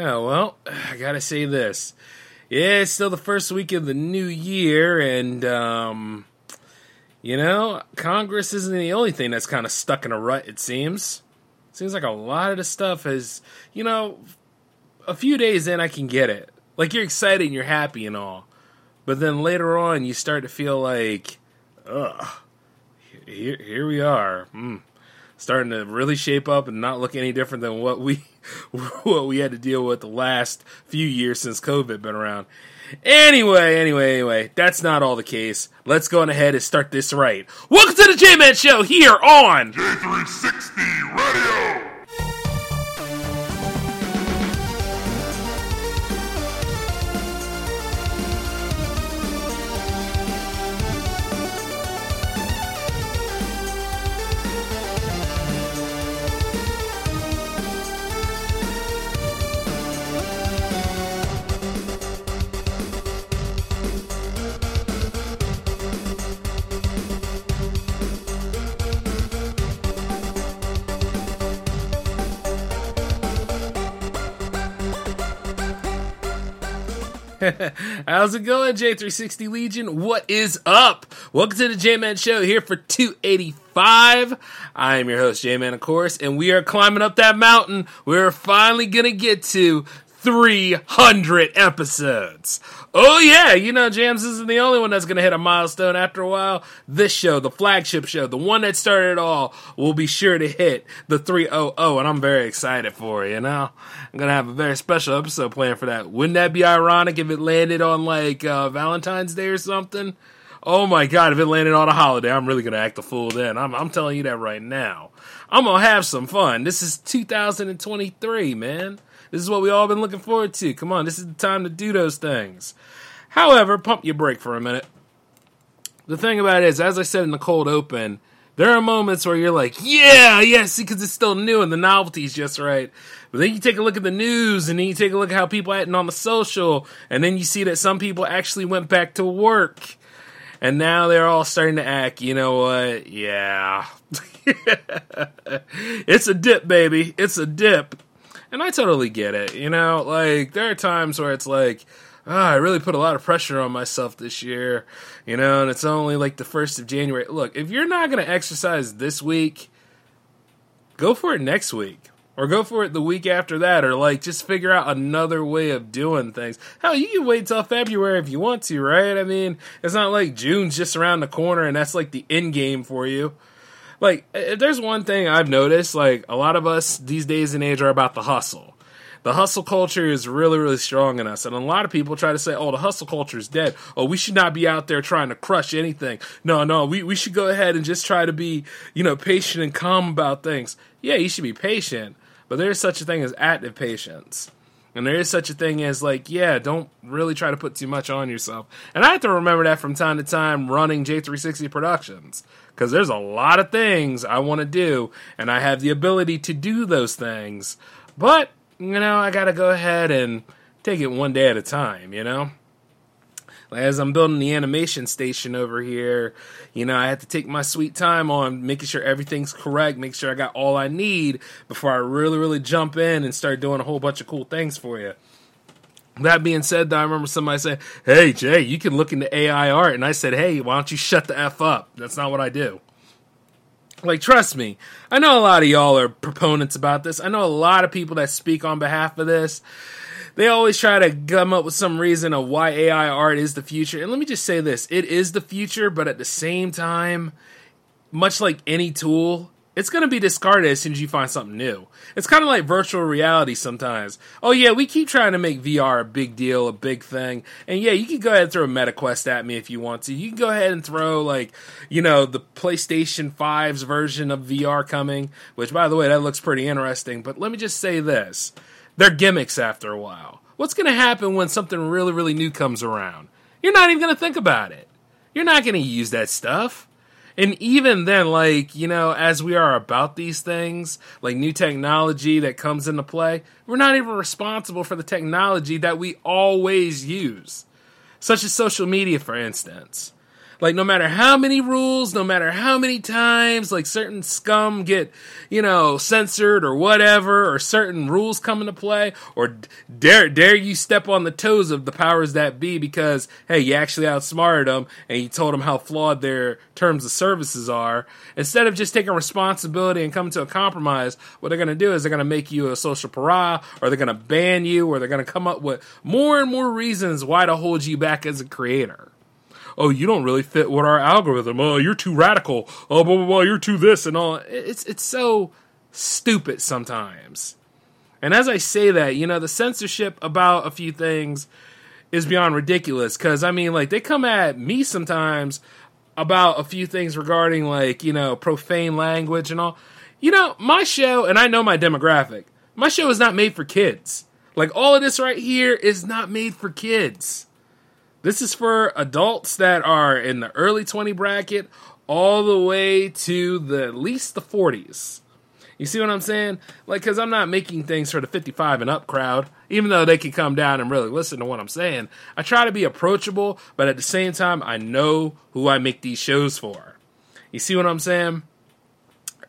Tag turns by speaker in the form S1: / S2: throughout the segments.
S1: Yeah, well, I gotta say this. Yeah, it's still the first week of the new year, and, um, you know, Congress isn't the only thing that's kind of stuck in a rut, it seems. Seems like a lot of the stuff is, you know, a few days in, I can get it. Like, you're excited and you're happy and all. But then later on, you start to feel like, ugh, here, here we are. Mm. Starting to really shape up and not look any different than what we what we had to deal with the last few years since COVID been around. Anyway, anyway, anyway, that's not all the case. Let's go on ahead and start this right. Welcome to the J Man Show here on
S2: J360 Radio.
S1: How's it going, J360 Legion? What is up? Welcome to the J Man Show here for 285. I am your host, J Man, of course, and we are climbing up that mountain. We're finally gonna get to 300 episodes. Oh yeah, you know Jams isn't the only one that's going to hit a milestone after a while. This show, the flagship show, the one that started it all, will be sure to hit the 300 and I'm very excited for it, you know. I'm going to have a very special episode planned for that. Wouldn't that be ironic if it landed on like uh, Valentine's Day or something? Oh my god, if it landed on a holiday, I'm really to act a fool then. I'm, I'm telling you that right now. I'm to have some fun. This is 2023, man. This is what we all been looking forward to. Come on, this is the time to do those things. However, pump your brake for a minute. The thing about it is, as I said in the cold open, there are moments where you're like, yeah, yeah, see, because it's still new and the novelty's just right. But then you take a look at the news and then you take a look at how people are acting on the social, and then you see that some people actually went back to work. And now they're all starting to act, you know what? Yeah. it's a dip, baby. It's a dip. And I totally get it. You know, like there are times where it's like, oh, I really put a lot of pressure on myself this year, you know, and it's only like the first of January. Look, if you're not going to exercise this week, go for it next week. Or go for it the week after that, or like just figure out another way of doing things. Hell, you can wait till February if you want to, right? I mean, it's not like June's just around the corner and that's like the end game for you like if there's one thing I've noticed, like a lot of us these days and age are about the hustle. The hustle culture is really, really strong in us. And a lot of people try to say, oh, the hustle culture is dead. Oh, we should not be out there trying to crush anything. No, no, we, we should go ahead and just try to be, you know, patient and calm about things. Yeah, you should be patient, but there's such a thing as active patience. And there is such a thing as like, yeah, don't really try to put too much on yourself. And I have to remember that from time to time running J360 Productions because there's a lot of things I want to do, and I have the ability to do those things. But, you know, I got to go ahead and take it one day at a time, you know? As I'm building the animation station over here, you know, I have to take my sweet time on making sure everything's correct, make sure I got all I need before I really, really jump in and start doing a whole bunch of cool things for you. That being said, I remember somebody saying, Hey, Jay, you can look into AI art. And I said, Hey, why don't you shut the F up? That's not what I do. Like, trust me, I know a lot of y'all are proponents about this. I know a lot of people that speak on behalf of this. They always try to come up with some reason of why AI art is the future. And let me just say this it is the future, but at the same time, much like any tool, it's going to be discarded as soon as you find something new. It's kind of like virtual reality sometimes. Oh yeah, we keep trying to make VR a big deal, a big thing. And yeah, you can go ahead and throw a MetaQuest at me if you want to. You can go ahead and throw like, you know, the PlayStation 5's version of VR coming, which by the way, that looks pretty interesting. But let me just say this. they're gimmicks after a while. What's going to happen when something really, really new comes around? You're not even going to think about it. You're not going to use that stuff. And even then, like, you know, as we are about these things, like new technology that comes into play, we're not even responsible for the technology that we always use, such as social media, for instance. Like no matter how many rules, no matter how many times like certain scum get, you know, censored or whatever, or certain rules come into play, or dare dare you step on the toes of the powers that be because hey, you actually outsmarted them and you told them how flawed their terms of services are. Instead of just taking responsibility and coming to a compromise, what they're to do is they're to make you a social pariah, or they're to ban you, or they're to come up with more and more reasons why to hold you back as a creator oh, you don't really fit with our algorithm. Oh, you're too radical. Oh, blah blah blah. You're too this and all. It's it's so stupid sometimes. And as I say that, you know, the censorship about a few things is beyond ridiculous. Because I mean, like they come at me sometimes about a few things regarding like you know profane language and all. You know, my show, and I know my demographic. My show is not made for kids. Like all of this right here is not made for kids. This is for adults that are in the early 20 bracket all the way to the at least the 40s. You see what I'm saying? Like, because I'm not making things for the 55 and up crowd, even though they can come down and really listen to what I'm saying. I try to be approachable, but at the same time, I know who I make these shows for. You see what I'm saying?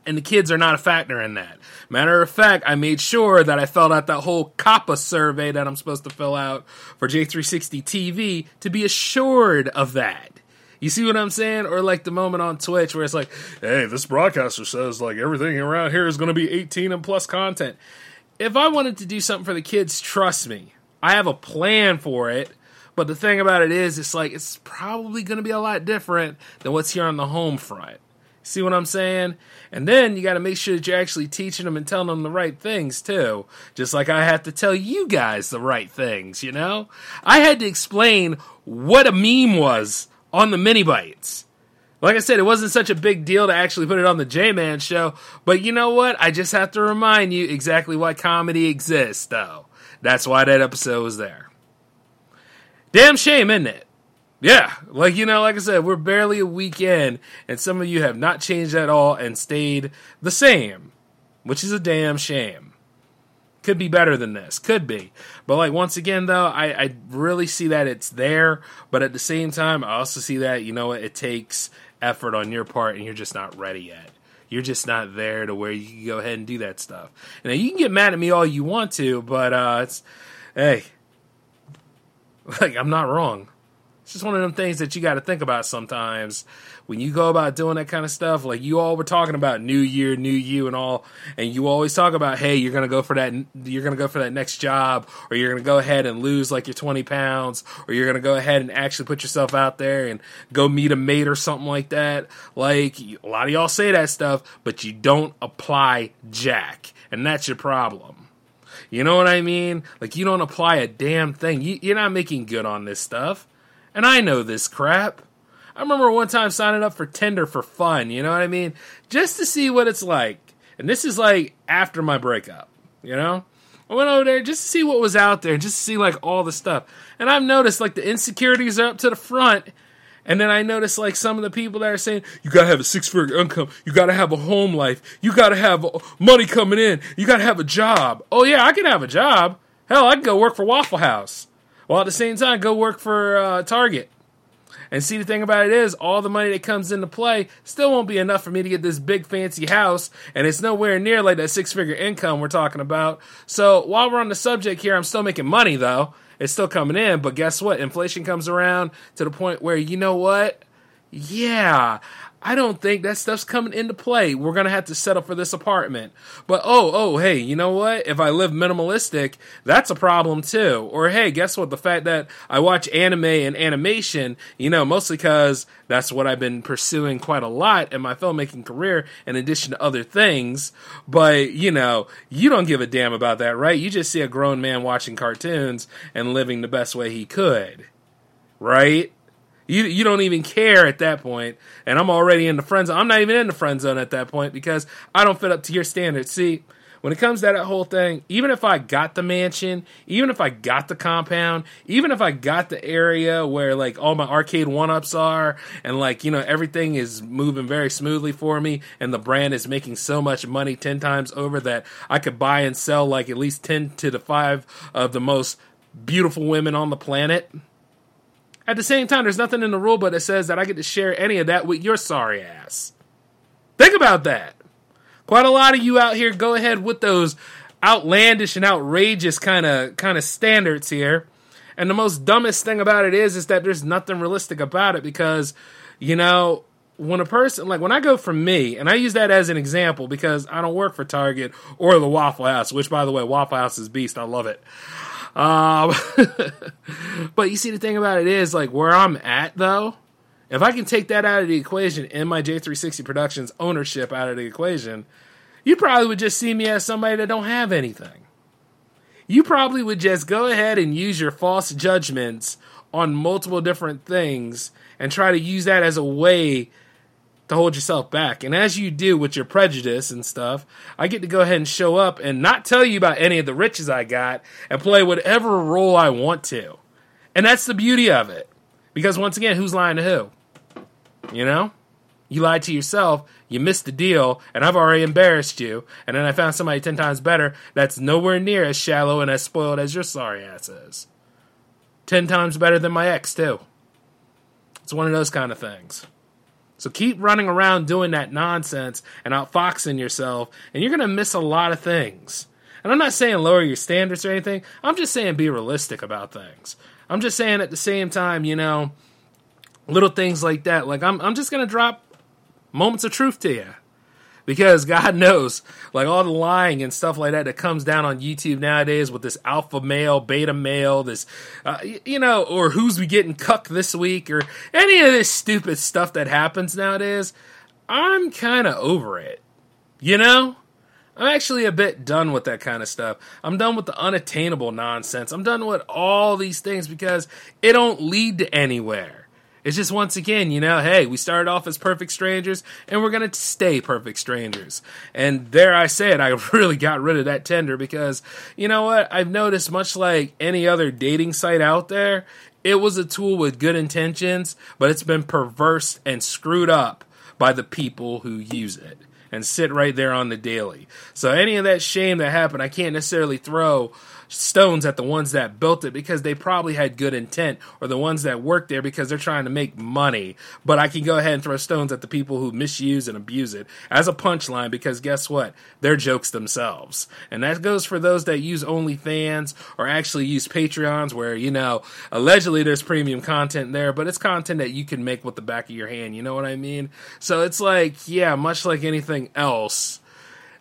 S1: And the kids are not a factor in that. Matter of fact, I made sure that I filled out that whole COPPA survey that I'm supposed to fill out for J360 TV to be assured of that. You see what I'm saying? Or like the moment on Twitch where it's like, hey, this broadcaster says like everything around here is going to be 18 and plus content. If I wanted to do something for the kids, trust me, I have a plan for it. But the thing about it is, it's like, it's probably going to be a lot different than what's here on the home front. See what I'm saying? And then you got to make sure that you're actually teaching them and telling them the right things too. Just like I have to tell you guys the right things, you know? I had to explain what a meme was on the mini bites. Like I said, it wasn't such a big deal to actually put it on the J Man show, but you know what? I just have to remind you exactly why comedy exists, though. That's why that episode was there. Damn shame, isn't it? Yeah, like you know, like I said, we're barely a weekend, and some of you have not changed at all and stayed the same, which is a damn shame. Could be better than this, could be, but like once again, though, I, I really see that it's there, but at the same time, I also see that you know it takes effort on your part, and you're just not ready yet. You're just not there to where you can go ahead and do that stuff. Now you can get mad at me all you want to, but uh, it's hey, like I'm not wrong. It's just one of them things that you got to think about sometimes when you go about doing that kind of stuff. Like you all were talking about New Year, New You, and all, and you always talk about, hey, you're gonna go for that, you're gonna go for that next job, or you're gonna go ahead and lose like your 20 pounds, or you're gonna go ahead and actually put yourself out there and go meet a mate or something like that. Like a lot of y'all say that stuff, but you don't apply jack, and that's your problem. You know what I mean? Like you don't apply a damn thing. You, you're not making good on this stuff. And I know this crap. I remember one time signing up for Tinder for fun, you know what I mean? Just to see what it's like. And this is like after my breakup, you know? I went over there just to see what was out there, just to see like all the stuff. And I've noticed like the insecurities are up to the front. And then I noticed like some of the people that are saying, you gotta have a six figure income, you gotta have a home life, you gotta have money coming in, you gotta have a job. Oh yeah, I can have a job. Hell, I can go work for Waffle House while at the same time go work for uh, Target. And see, the thing about it is, all the money that comes into play still won't be enough for me to get this big fancy house, and it's nowhere near like that six figure income we're talking about. So while we're on the subject here, I'm still making money though. It's still coming in, but guess what? Inflation comes around to the point where you know what? Yeah, I don't think that stuff's coming into play. We're gonna have to settle for this apartment. But oh, oh, hey, you know what? If I live minimalistic, that's a problem too. Or hey, guess what? The fact that I watch anime and animation, you know, mostly because that's what I've been pursuing quite a lot in my filmmaking career, in addition to other things. But you know, you don't give a damn about that, right? You just see a grown man watching cartoons and living the best way he could, right? You you don't even care at that point, and I'm already in the friend zone. I'm not even in the friend zone at that point because I don't fit up to your standards. See, when it comes to that whole thing, even if I got the mansion, even if I got the compound, even if I got the area where like all my arcade one ups are, and like, you know, everything is moving very smoothly for me, and the brand is making so much money 10 times over that I could buy and sell like at least 10 to the 5 of the most beautiful women on the planet. At the same time, there's nothing in the rule book that says that I get to share any of that with your sorry ass. Think about that. Quite a lot of you out here go ahead with those outlandish and outrageous kind of kind of standards here. And the most dumbest thing about it is is that there's nothing realistic about it because you know, when a person like when I go from me, and I use that as an example because I don't work for Target or the Waffle House, which by the way, Waffle House is beast. I love it. Um, but you see, the thing about it is like where I'm at though. If I can take that out of the equation and my J360 Productions ownership out of the equation, you probably would just see me as somebody that don't have anything. You probably would just go ahead and use your false judgments on multiple different things and try to use that as a way to hold yourself back. And as you do with your prejudice and stuff, I get to go ahead and show up and not tell you about any of the riches I got and play whatever role I want to. And that's the beauty of it. Because once again, who's lying to who? You know? You lied to yourself, you missed the deal, and I've already embarrassed you, and then I found somebody 10 times better that's nowhere near as shallow and as spoiled as your sorry ass is. 10 times better than my ex, too. It's one of those kind of things. So keep running around doing that nonsense and outfoxing yourself, and you're going to miss a lot of things. And I'm not saying lower your standards or anything, I'm just saying be realistic about things. I'm just saying at the same time, you know, little things like that. Like I'm I'm just gonna drop moments of truth to you. Because God knows, like all the lying and stuff like that that comes down on YouTube nowadays with this alpha male, beta male, this, uh, you know, or who's we getting cucked this week, or any of this stupid stuff that happens nowadays, I'm kind of over it. You know? I'm actually a bit done with that kind of stuff. I'm done with the unattainable nonsense. I'm done with all these things because it don't lead to anywhere. It's just once again, you know, hey, we started off as perfect strangers and we're going to stay perfect strangers. And there I say it, I really got rid of that Tinder because, you know what? I've noticed, much like any other dating site out there, it was a tool with good intentions, but it's been perverse and screwed up by the people who use it and sit right there on the daily. So any of that shame that happened, I can't necessarily throw stones at the ones that built it because they probably had good intent or the ones that worked there because they're trying to make money. But I can go ahead and throw stones at the people who misuse and abuse it as a punchline because guess what? They're jokes themselves. And that goes for those that use OnlyFans or actually use Patreons where, you know, allegedly there's premium content there, but it's content that you can make with the back of your hand. You know what I mean? So it's like, yeah, much like anything else,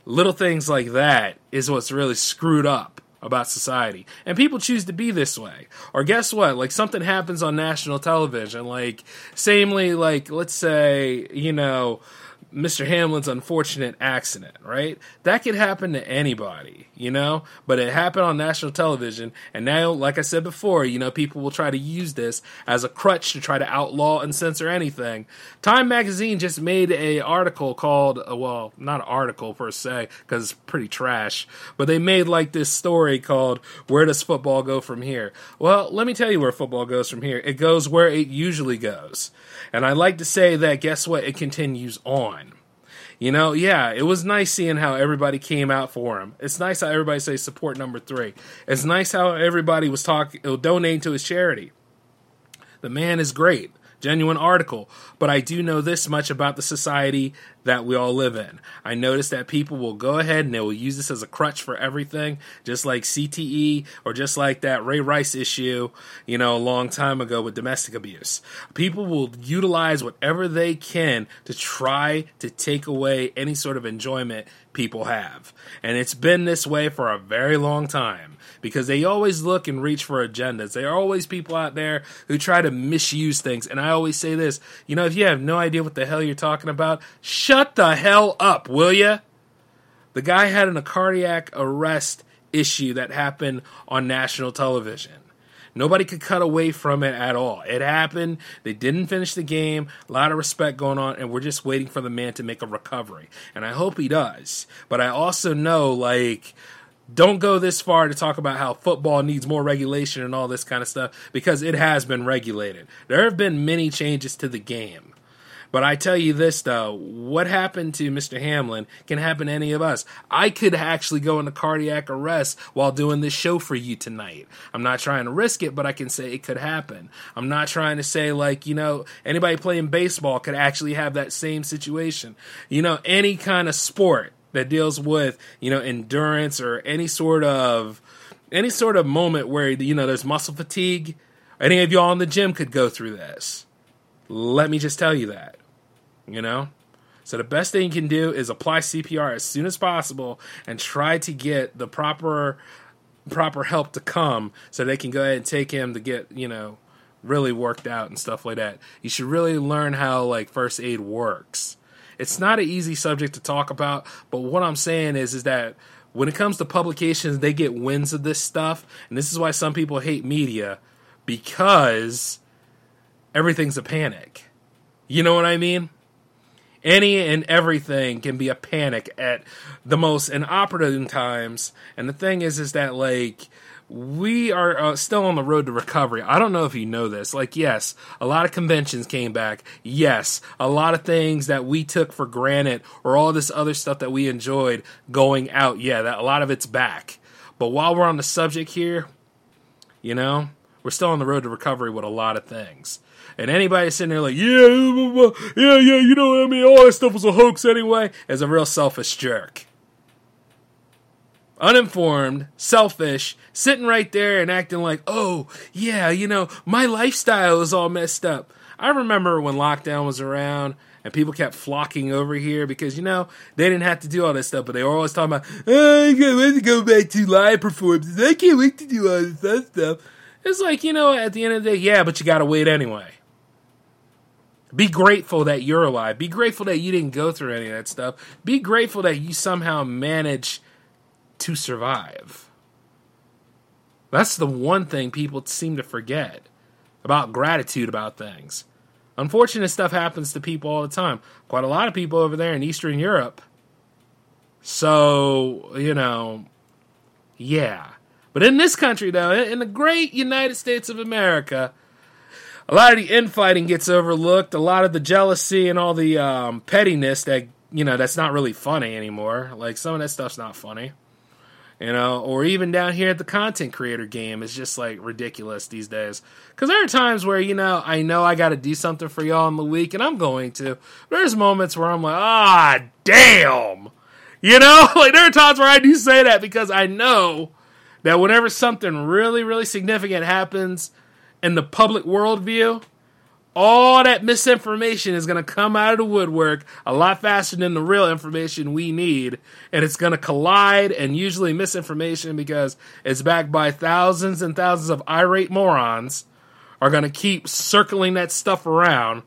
S1: little things like that is what's really screwed up about society. And people choose to be this way. Or guess what? Like something happens on national television. Like, samely, like, let's say, you know, Mr. Hamlin's unfortunate accident, right? That could happen to anybody, you know? But it happened on national television, and now, like I said before, you know, people will try to use this as a crutch to try to outlaw and censor anything. Time magazine just made a article called, uh, well, not an article per se, because it's pretty trash, but they made like this story called Where Does Football Go From Here? Well, let me tell you where football goes from here. It goes where it usually goes. And I like to say that, guess what? It continues on. You know, yeah, it was nice seeing how everybody came out for him. It's nice how everybody says support number three. It's nice how everybody was talking, uh, donating to his charity. The man is great genuine article. But I do know this much about the society that we all live in. I notice that people will go ahead and they will use this as a crutch for everything, just like CTE or just like that Ray Rice issue, you know, a long time ago with domestic abuse. People will utilize whatever they can to try to take away any sort of enjoyment people have. And it's been this way for a very long time because they always look and reach for agendas. There are always people out there who try to misuse things. And I always say this you know, if you have no idea what the hell you're talking about, the hell up, will you? The guy had a cardiac arrest issue that happened on national television. Nobody could cut away from it at all. It happened. They didn't finish the game. A lot of respect going on, and we're just waiting for the man to make a recovery. And I hope he does. But I also know, like, don't go this far to talk about how football needs more regulation and all this kind of stuff because it has been regulated. There have been many changes to the game. But I tell you this though, what happened to Mr. Hamlin can happen to any of us. I could actually go into cardiac arrest while doing this show for you tonight. I'm not trying to risk it, but I can say it could happen. I'm not trying to say like, you know, anybody playing baseball could actually have that same situation. You know, any kind of sport that deals with, you know, endurance or any sort of any sort of moment where you know there's muscle fatigue. Any of y'all in the gym could go through this. Let me just tell you that you know? So the best thing you can do is apply CPR as soon as possible and try to get the proper proper help to come so they can go ahead and take him to get, you know, really worked out and stuff like that. You should really learn how like first aid works. It's not an easy subject to talk about, but what I'm saying is is that when it comes to publications, they get winds of this stuff, and this is why some people hate media because everything's a panic. You know what I mean? Any and everything can be a panic at the most inopportune times. And the thing is, is that like we are uh, still on the road to recovery. I don't know if you know this. Like, yes, a lot of conventions came back. Yes, a lot of things that we took for granted or all this other stuff that we enjoyed going out. Yeah, that a lot of it's back. But while we're on the subject here, you know, we're still on the road to recovery with a lot of things. And anybody sitting there like, yeah, yeah, yeah, you know what I mean? All that stuff was a hoax anyway, is a real selfish jerk. Uninformed, selfish, sitting right there and acting like, oh, yeah, you know, my lifestyle is all messed up. I remember when lockdown was around and people kept flocking over here because you know they didn't have to do all this stuff, but they were always talking about, oh, I can't wait to go back to live performances. I can't wait to do all this stuff. It's like you know, at the end of the day, yeah, but you got to wait anyway. Be grateful that you're alive. Be grateful that you didn't go through any of that stuff. Be grateful that you somehow managed to survive. That's the one thing people seem to forget about gratitude about things. Unfortunate stuff happens to people all the time. Quite a lot of people over there in Eastern Europe. So, you know, yeah. But in this country, though, in the great United States of America, a lot of the infighting gets overlooked. A lot of the jealousy and all the um, pettiness that you know that's not really funny anymore. Like some of that stuff's not funny, you know. Or even down here at the content creator game is just like ridiculous these days. Because there are times where you know I know I got to do something for y'all in the week, and I'm going to. There's moments where I'm like, ah, damn. You know, like there are times where I do say that because I know that whenever something really, really significant happens in the public worldview, all that misinformation is going to come out of the woodwork a lot faster than the real information we need. And it's going to collide, and usually misinformation, because it's backed by thousands and thousands of irate morons, are going to keep circling that stuff around.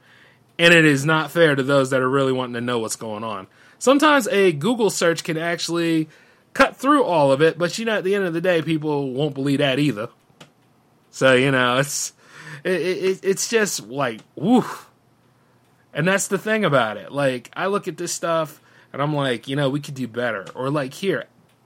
S1: And it is not fair to those that are really wanting to know what's going on. Sometimes a Google search can actually cut through all of it, but you know, at the end of the day, people won't believe that either. So you know, it's it, it, it's just like woof. And that's the thing about it. Like I look at this stuff and I'm like, you know, we could do better. Or like here,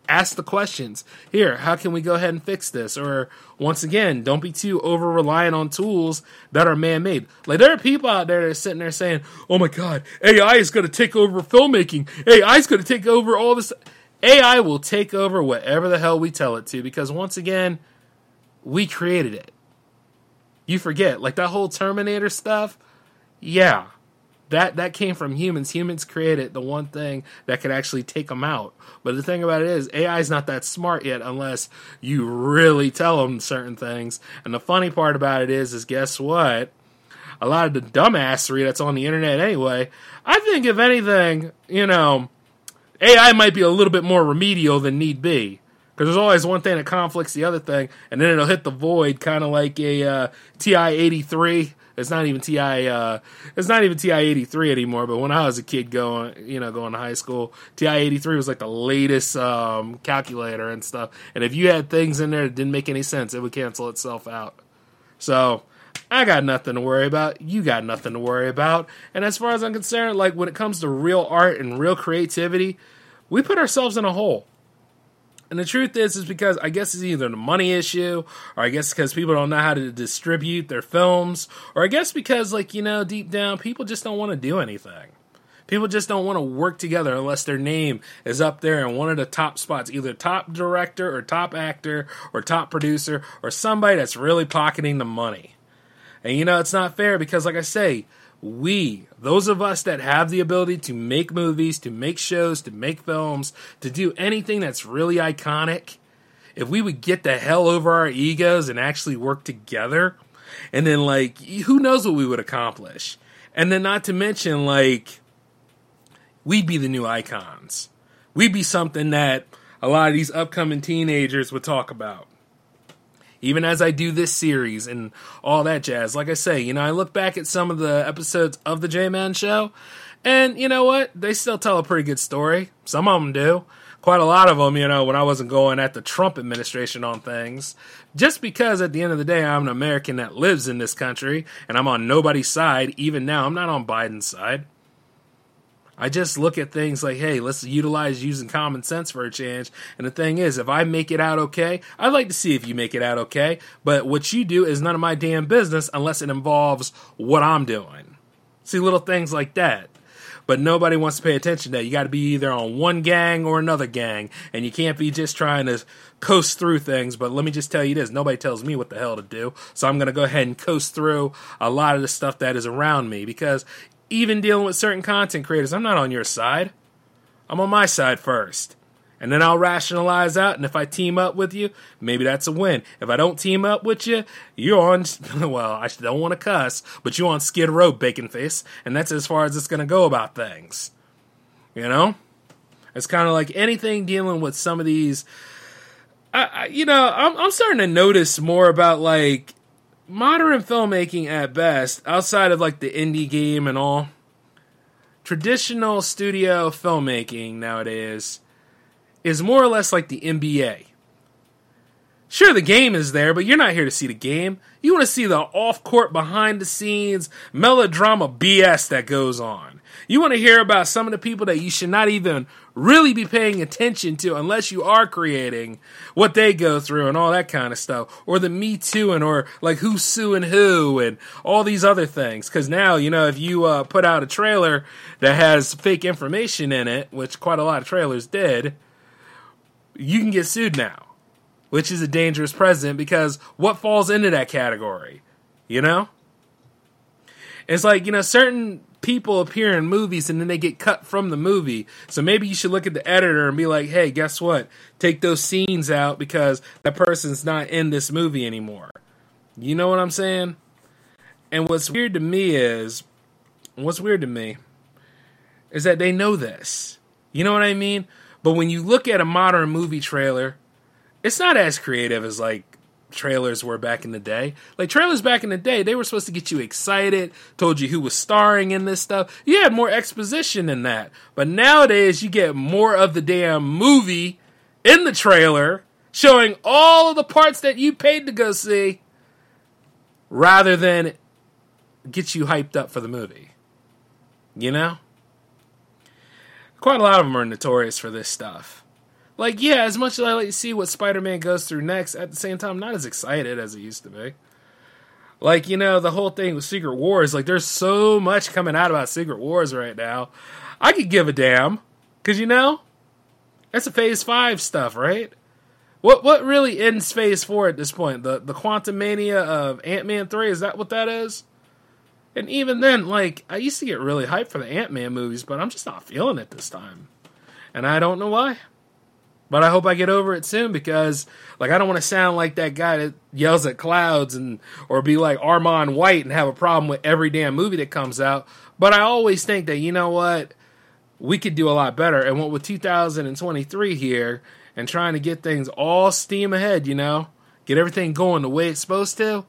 S1: ask the questions. Here, how can we go ahead and fix this? Or once again, don't be too over reliant on tools that are man made. Like there are people out there that are sitting there saying, "Oh my God, AI is going to take over filmmaking. AI is going to take over all this." AI will take over whatever the hell we tell it to because once again, we created it. You forget, like that whole Terminator stuff. Yeah, that that came from humans. Humans created the one thing that could actually take them out. But the thing about it is, AI is not that smart yet unless you really tell them certain things. And the funny part about it is, is guess what? A lot of the dumbassery that's on the internet anyway. I think if anything, you know, AI might be a little bit more remedial than need be. Because there's always one thing that conflicts the other thing, and then it'll hit the void, kind of like a uh, TI eighty three. It's not even TI. Uh, it's not even TI eighty three anymore. But when I was a kid going, you know, going to high school, TI eighty three was like the latest um, calculator and stuff. And if you had things in there that didn't make any sense, it would cancel itself out. So I got nothing to worry about. You got nothing to worry about. And as far as I'm concerned, like when it comes to real art and real creativity, we put ourselves in a hole. And the truth is, is because I guess it's either the money issue, or I guess because people don't know how to distribute their films, or I guess because, like, you know, deep down, people just don't want to do anything. People just don't want to work together unless their name is up there in one of the top spots, either top director or top actor or top producer or somebody that's really pocketing the money. And you know, it's not fair because, like I say, we, those of us that have the ability to make movies, to make shows, to make films, to do anything that's really iconic, if we would get the hell over our egos and actually work together, and then, like, who knows what we would accomplish? And then, not to mention, like, we'd be the new icons. We'd be something that a lot of these upcoming teenagers would talk about even as I do this series and all that jazz. Like I say, you know, I look back at some of the episodes of the J Man Show, and you know what? They still tell a pretty good story. Some of them do. Quite a lot of them, you know, when I wasn't going at the Trump administration on things. Just because at the end of the day, I'm an American that lives in this country and I'm on nobody's side. Even now, I'm not on Biden's side. I just look at things like, hey, let's utilize using common sense for a change. And the thing is, if I make it out okay, I'd like to see if you make it out okay. But what you do is none of my damn business unless it involves what I'm doing. See little things like that. But nobody wants to pay attention to that. You got to be either on one gang or another gang. And you can't be just trying to coast through things. But let me just tell you this nobody tells me what the hell to do. So I'm going to go ahead and coast through a lot of the stuff that is around me because even dealing with certain content creators, I'm not on your side. I'm on my side first. And then I'll rationalize out. And if I team up with you, maybe that's a win. If I don't team up with you, you're on, well, I don't want to cuss, but you're on skid row, bacon face. And that's as far as it's going to go about things. You know? It's kind of like anything dealing with some of these. I, I, you know, I'm, I'm starting to notice more about like modern filmmaking at best, outside of like the indie game and all, traditional studio filmmaking nowadays is more or less like the NBA. Sure, the game is there, but you're not here to see the game. You want to see the off court, behind the scenes melodrama BS that goes on. You want to hear about some of the people that you should not even really be paying attention to unless you are creating what they go through and all that kind of stuff. Or the Me Too and or like who's suing who and all these other things. Cause now, you know, if you uh, put out a trailer that has fake information in it, which quite a lot of trailers did, you can get sued now. Which is a dangerous precedent because what falls into that category? You know? It's like, you know, certain people appear in movies and then they get cut from the movie. So maybe you should look at the editor and be like, hey, guess what? Take those scenes out because that person's not in this movie anymore. You know what I'm saying? And what's weird to me is, what's weird to me is that they know this. You know what I mean? But when you look at a modern movie trailer, it's not as creative as like trailers were back in the day. Like trailers back in the day, they were supposed to get you excited, told you who was starring in this stuff. You had more exposition than that. But nowadays you get more of the damn movie in the trailer showing all of the parts that you paid to go see rather than get you hyped up for the movie. You know? Quite a lot of them are notorious for this stuff like yeah, as much as I like to see what Spider Man goes through next, at the same time, I'm not as excited as it used to be. Like you know, the whole thing with Secret Wars, like there's so much coming out about Secret Wars right now. I could give a damn because you know, that's a Phase Five stuff, right? What what really ends Phase Four at this point? The the Quantumania of Ant Man three is that what that is? And even then, like I used to get really hyped for the Ant Man movies, but I'm just not feeling it this time, and I don't know why. But I hope I get over it soon because, like, I don't want to sound like that guy that yells at clouds and or be like Armond White and have a problem with every damn movie that comes out. But I always think that you know what, we could do a lot better. And what with 2023 here and trying to get things all steam ahead, you know, get everything going the way it's supposed to.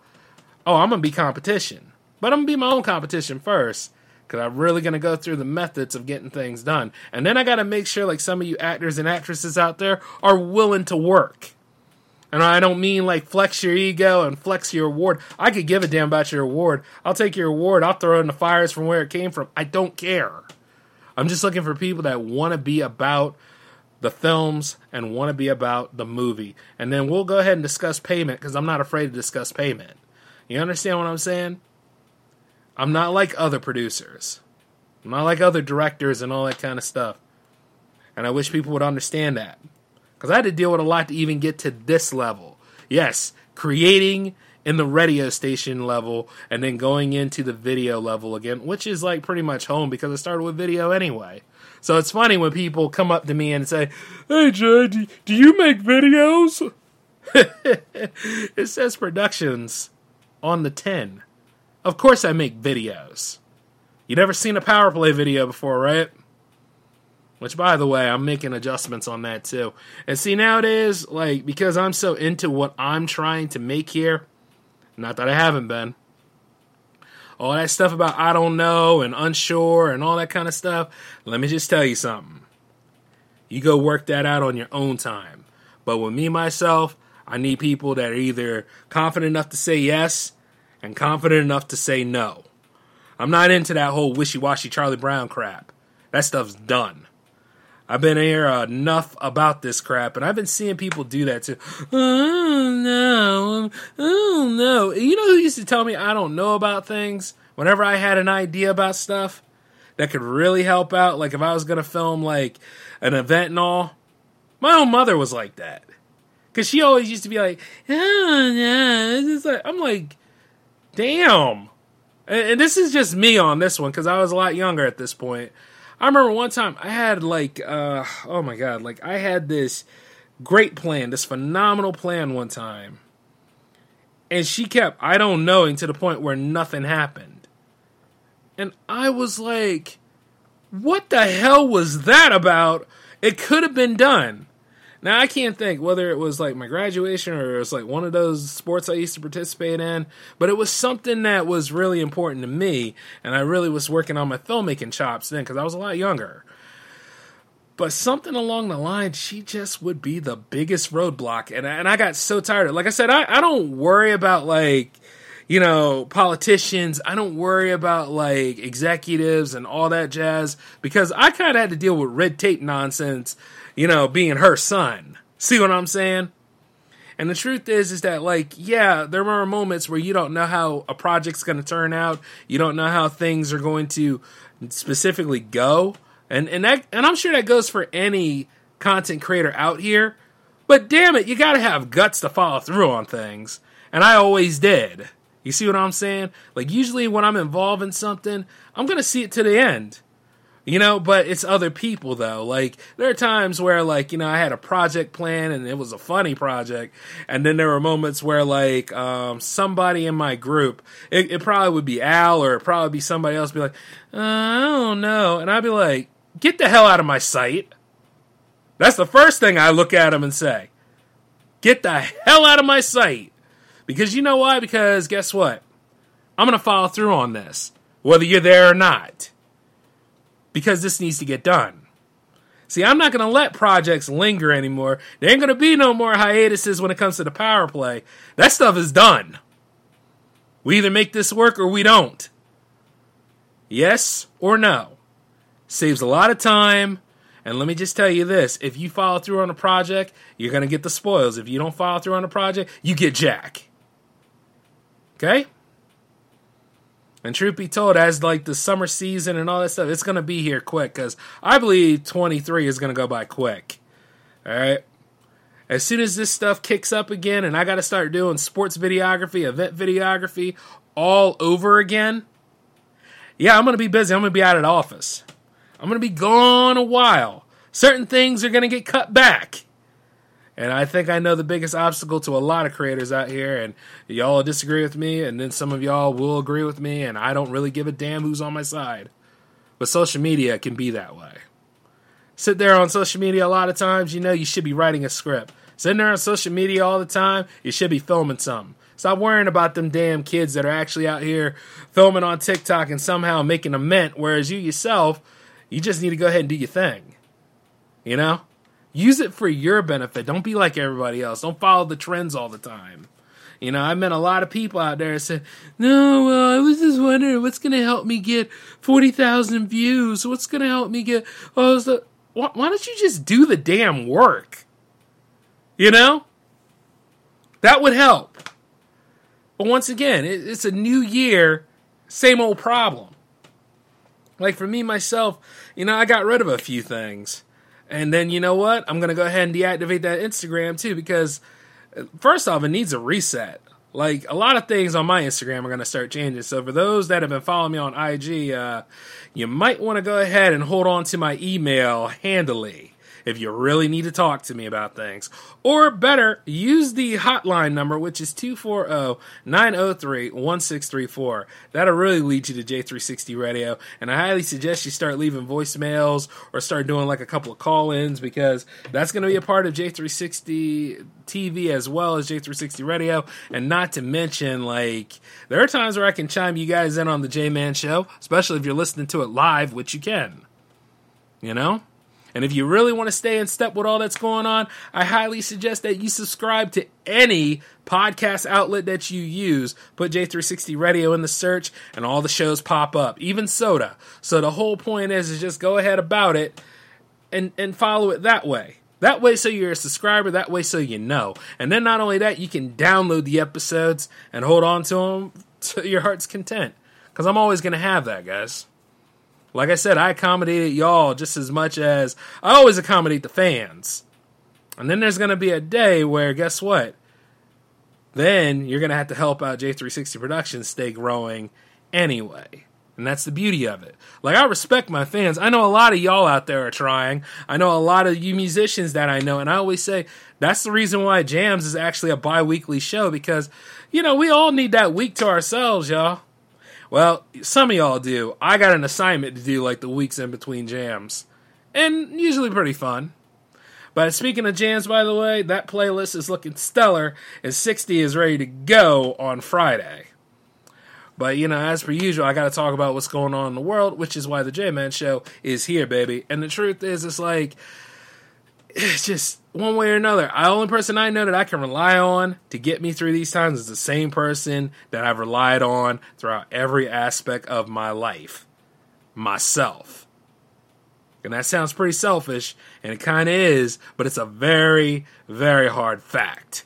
S1: Oh, I'm gonna be competition, but I'm gonna be my own competition first because I'm really going to go through the methods of getting things done. And then I got to make sure, like some of you actors and actresses out there, are willing to work. And I don't mean like flex your ego and flex your award. I could give a damn about your award. I'll take your award. I'll throw it in the fires from where it came from. I don't care. I'm just looking for people that want to be about the films and want to be about the movie. And then we'll go ahead and discuss payment because I'm not afraid to discuss payment. You understand what I'm saying? I'm not like other producers. I'm not like other directors and all that kind of stuff. And I wish people would understand that. Because I had to deal with a lot to even get to this level. Yes, creating in the radio station level and then going into the video level again, which is like pretty much home because I started with video anyway. So it's funny when people come up to me and say, Hey Jay, do, do you make videos? it says productions on the 10. Of course I make videos. You never seen a power play video before, right? Which, by the way, I'm making adjustments on that too. And see, nowadays, like, because I'm so into what I'm trying to make here, not that I haven't been, all that stuff about I don't know and unsure and all that kind of stuff, let me just tell you something. You go work that out on your own time. But with me, myself, I need people that are either confident enough to say yes and confident enough to say no. I'm not into that whole wishy washy Charlie Brown crap. That stuff's done. I've been here enough about this crap, and I've been seeing people do that too. Oh no, oh no. You know who used to tell me I don't know about things whenever I had an idea about stuff that could really help out? Like if I was gonna film like an event and all, my own mother was like that. Cause she always used to be like, oh no, like, I'm like, damn. And, this is just me on this one because I was a lot younger at this point. I remember one time I had like, uh, oh my god, like I had this great plan, this phenomenal plan one time. And she kept, I don't knowing to the point where nothing happened. And I was like, what the hell was that about? It could have been done. Now I can't think whether it was like my graduation or it was like one of those sports I used to participate in, but it was something that was really important to me, and I really was working on my filmmaking chops then because I was a lot younger. But something along the line, she just would be the biggest roadblock, and I, and I got so tired. of it. Like I said, I, I don't worry about like you know, politicians. I don't worry about like executives and all that jazz because I kind of had to deal with red tape nonsense you know, being her son. See what I'm saying? And the truth is, is that like, yeah, there are moments where you don't know how a project's going to turn out. You don't know how things are going to specifically go, and and that, and I'm sure that goes for any content creator out here. But damn it, you got to have guts to follow through on things, and I always did. You see what I'm saying? Like usually when I'm involved in something, I'm to see it to the end. You know, but it's other people though. Like there are times where like, you know, I had a project plan and it was a funny project. And then there were moments where like um, somebody in my group, it, it, probably would be Al or it probably be somebody else be like, uh, I don't know. And I'd be like, get the hell out of my sight. That's the first thing I look at him and say. Get the hell out of my sight. Because you know why? Because guess what? I'm going to follow through on this, whether you're there or not because this needs to get done. See, I'm not going to let projects linger anymore. There ain't going to be no more hiatuses when it comes to the power play. That stuff is done. We either make this work or we don't. Yes or no. Saves a lot of time. And let me just tell you this if you follow through on a project, you're going to get the spoils. If you don't follow through on a project, you get Jack. Okay? And truth be told, as like the summer season and all that stuff, it's gonna be here quick because I believe 23 is gonna go by quick. All right. As soon as this stuff kicks up again, and I got to start doing sports videography, event videography, all over again. Yeah, I'm gonna be busy. I'm gonna be out of the office. I'm gonna be gone a while. Certain things are gonna get cut back. And I think I know the biggest obstacle to a lot of creators out here, and y'all disagree with me, and then some of y'all will agree with me, and I don't really give a damn who's on my side. But social media can be that way. Sit there on social media a lot of times, you know you should be writing a script. Sitting there on social media all the time, you should be filming something. Stop worrying about them damn kids that are actually out here filming on TikTok and somehow making a mint, whereas you yourself, you just need to go ahead and do your thing. You know? Use it for your benefit. Don't be like everybody else. Don't follow the trends all the time. You know, I met a lot of people out there said, "No, well, I was just wondering what's going to help me get forty thousand views. What's going to help me get? Oh, so, why, why don't you just do the damn work? You know, that would help. But once again, it, it's a new year, same old problem. Like for me myself, you know, I got rid of a few things. And then you know what? I'm to go ahead and deactivate that Instagram too because first off, it needs a reset. Like a lot of things on my Instagram are to start changing. So for those that have been following me on IG, uh, you might want to go ahead and hold on to my email handily if you really need to talk to me about things. Or better, use the hotline number, which is 240 903 1634. That'll really lead you to J360 Radio. And I highly suggest you start leaving voicemails or start doing like a couple of call ins because that's going to be a part of J360 TV as well as J360 Radio. And not to mention, like, there are times where I can chime you guys in on the J Man Show, especially if you're listening to it live, which you can. You know? And if you really want to stay in step with all that's going on, I highly suggest that you subscribe to any podcast outlet that you use. Put J360 Radio in the search, and all the shows pop up, even Soda. So the whole point is, is just go ahead about it and, and follow it that way. That way, so you're a subscriber. That way, so you know. And then not only that, you can download the episodes and hold on to them to your heart's content. Because I'm always going to have that, guys. Like I said, I accommodated y'all just as much as I always accommodate the fans. And then there's going to be a day where, guess what? Then you're going to have to help out J360 Productions stay growing anyway. And that's the beauty of it. Like, I respect my fans. I know a lot of y'all out there are trying. I know a lot of you musicians that I know. And I always say that's the reason why Jams is actually a bi weekly show because, you know, we all need that week to ourselves, y'all. Well, some of y'all do. I got an assignment to do like the weeks in between jams. And usually pretty fun. But speaking of jams, by the way, that playlist is looking stellar, and 60 is ready to go on Friday. But, you know, as per usual, I got to talk about what's going on in the world, which is why the J Man Show is here, baby. And the truth is, it's like, it's just one way or another. The only person I know that I can rely on to get me through these times is the same person that I've relied on throughout every aspect of my life myself. And that sounds pretty selfish, and it kind of is, but it's a very, very hard fact.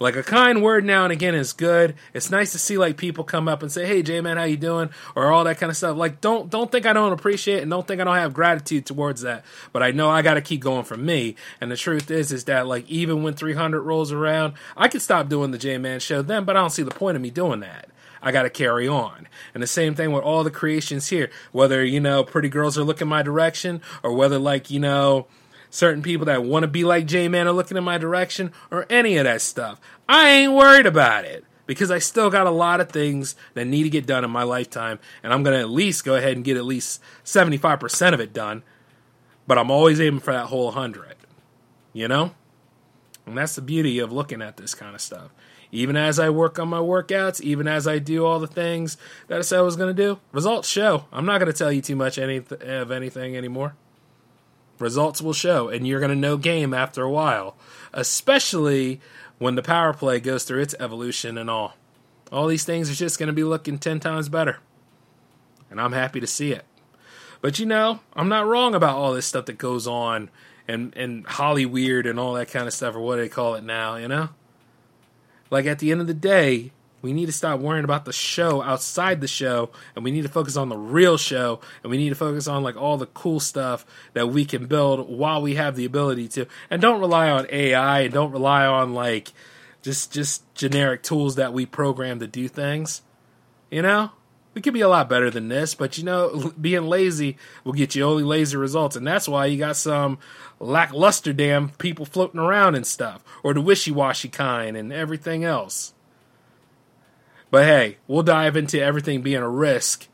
S1: Like a kind word now and again is good. It's nice to see like people come up and say, "Hey, J man, how you doing?" or all that kind of stuff. Like don't don't think I don't appreciate and don't think I don't have gratitude towards that. But I know I got to keep going for me. And the truth is is that like even when 300 rolls around, I could stop doing the J man show then, but I don't see the point of me doing that. I got to carry on. And the same thing with all the creations here, whether, you know, pretty girls are looking my direction or whether, like, you know, certain people that want to be like J Man are looking in my direction, or any of that stuff. I ain't worried about it because I still got a lot of things that need to get done in my lifetime, and I'm going to at least go ahead and get at least 75% of it done. But I'm always aiming for that whole 100. You know? And that's the beauty of looking at this kind of stuff. Even as I work on my workouts, even as I do all the things that I said I was going to do, results show. I'm not going to tell you too much any, of anything anymore results will show, and you're going to know game after a while, especially when the power play goes through its evolution and all. All these things are just going to be looking 10 times better. And I'm happy to see it. But you know, I'm not wrong about all this stuff that goes on and, and Holly Weird and all that kind of stuff, or what do they call it now, you know? Like at the end of the day, we need to stop worrying about the show outside the show and we need to focus on the real show and we need to focus on like all the cool stuff that we can build while we have the ability to. And don't rely on AI and don't rely on like just just generic tools that we program to do things. You know? We could be a lot better than this but you know being lazy will get you only lazy results and that's why you got some lackluster damn people floating around and stuff or the wishy-washy kind and everything else but hey, we'll dive into everything being a risk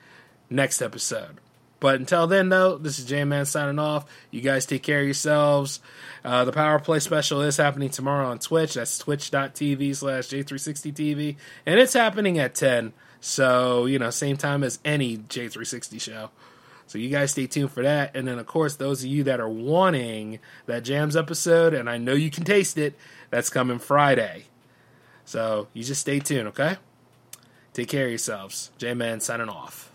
S1: next episode. But until then, though, this is J Man signing off. You guys take care of yourselves. Uh, the Power Play special is happening tomorrow on Twitch. That's twitch.tv slash J360TV. And it's happening at 10. So, you know, same time as any J360 show. So you guys stay tuned for that. And then, of course, those of you that are wanting that Jams episode, and I know you can taste it, that's coming Friday. So you just stay tuned, okay? Take care of yourselves. J Man signing off.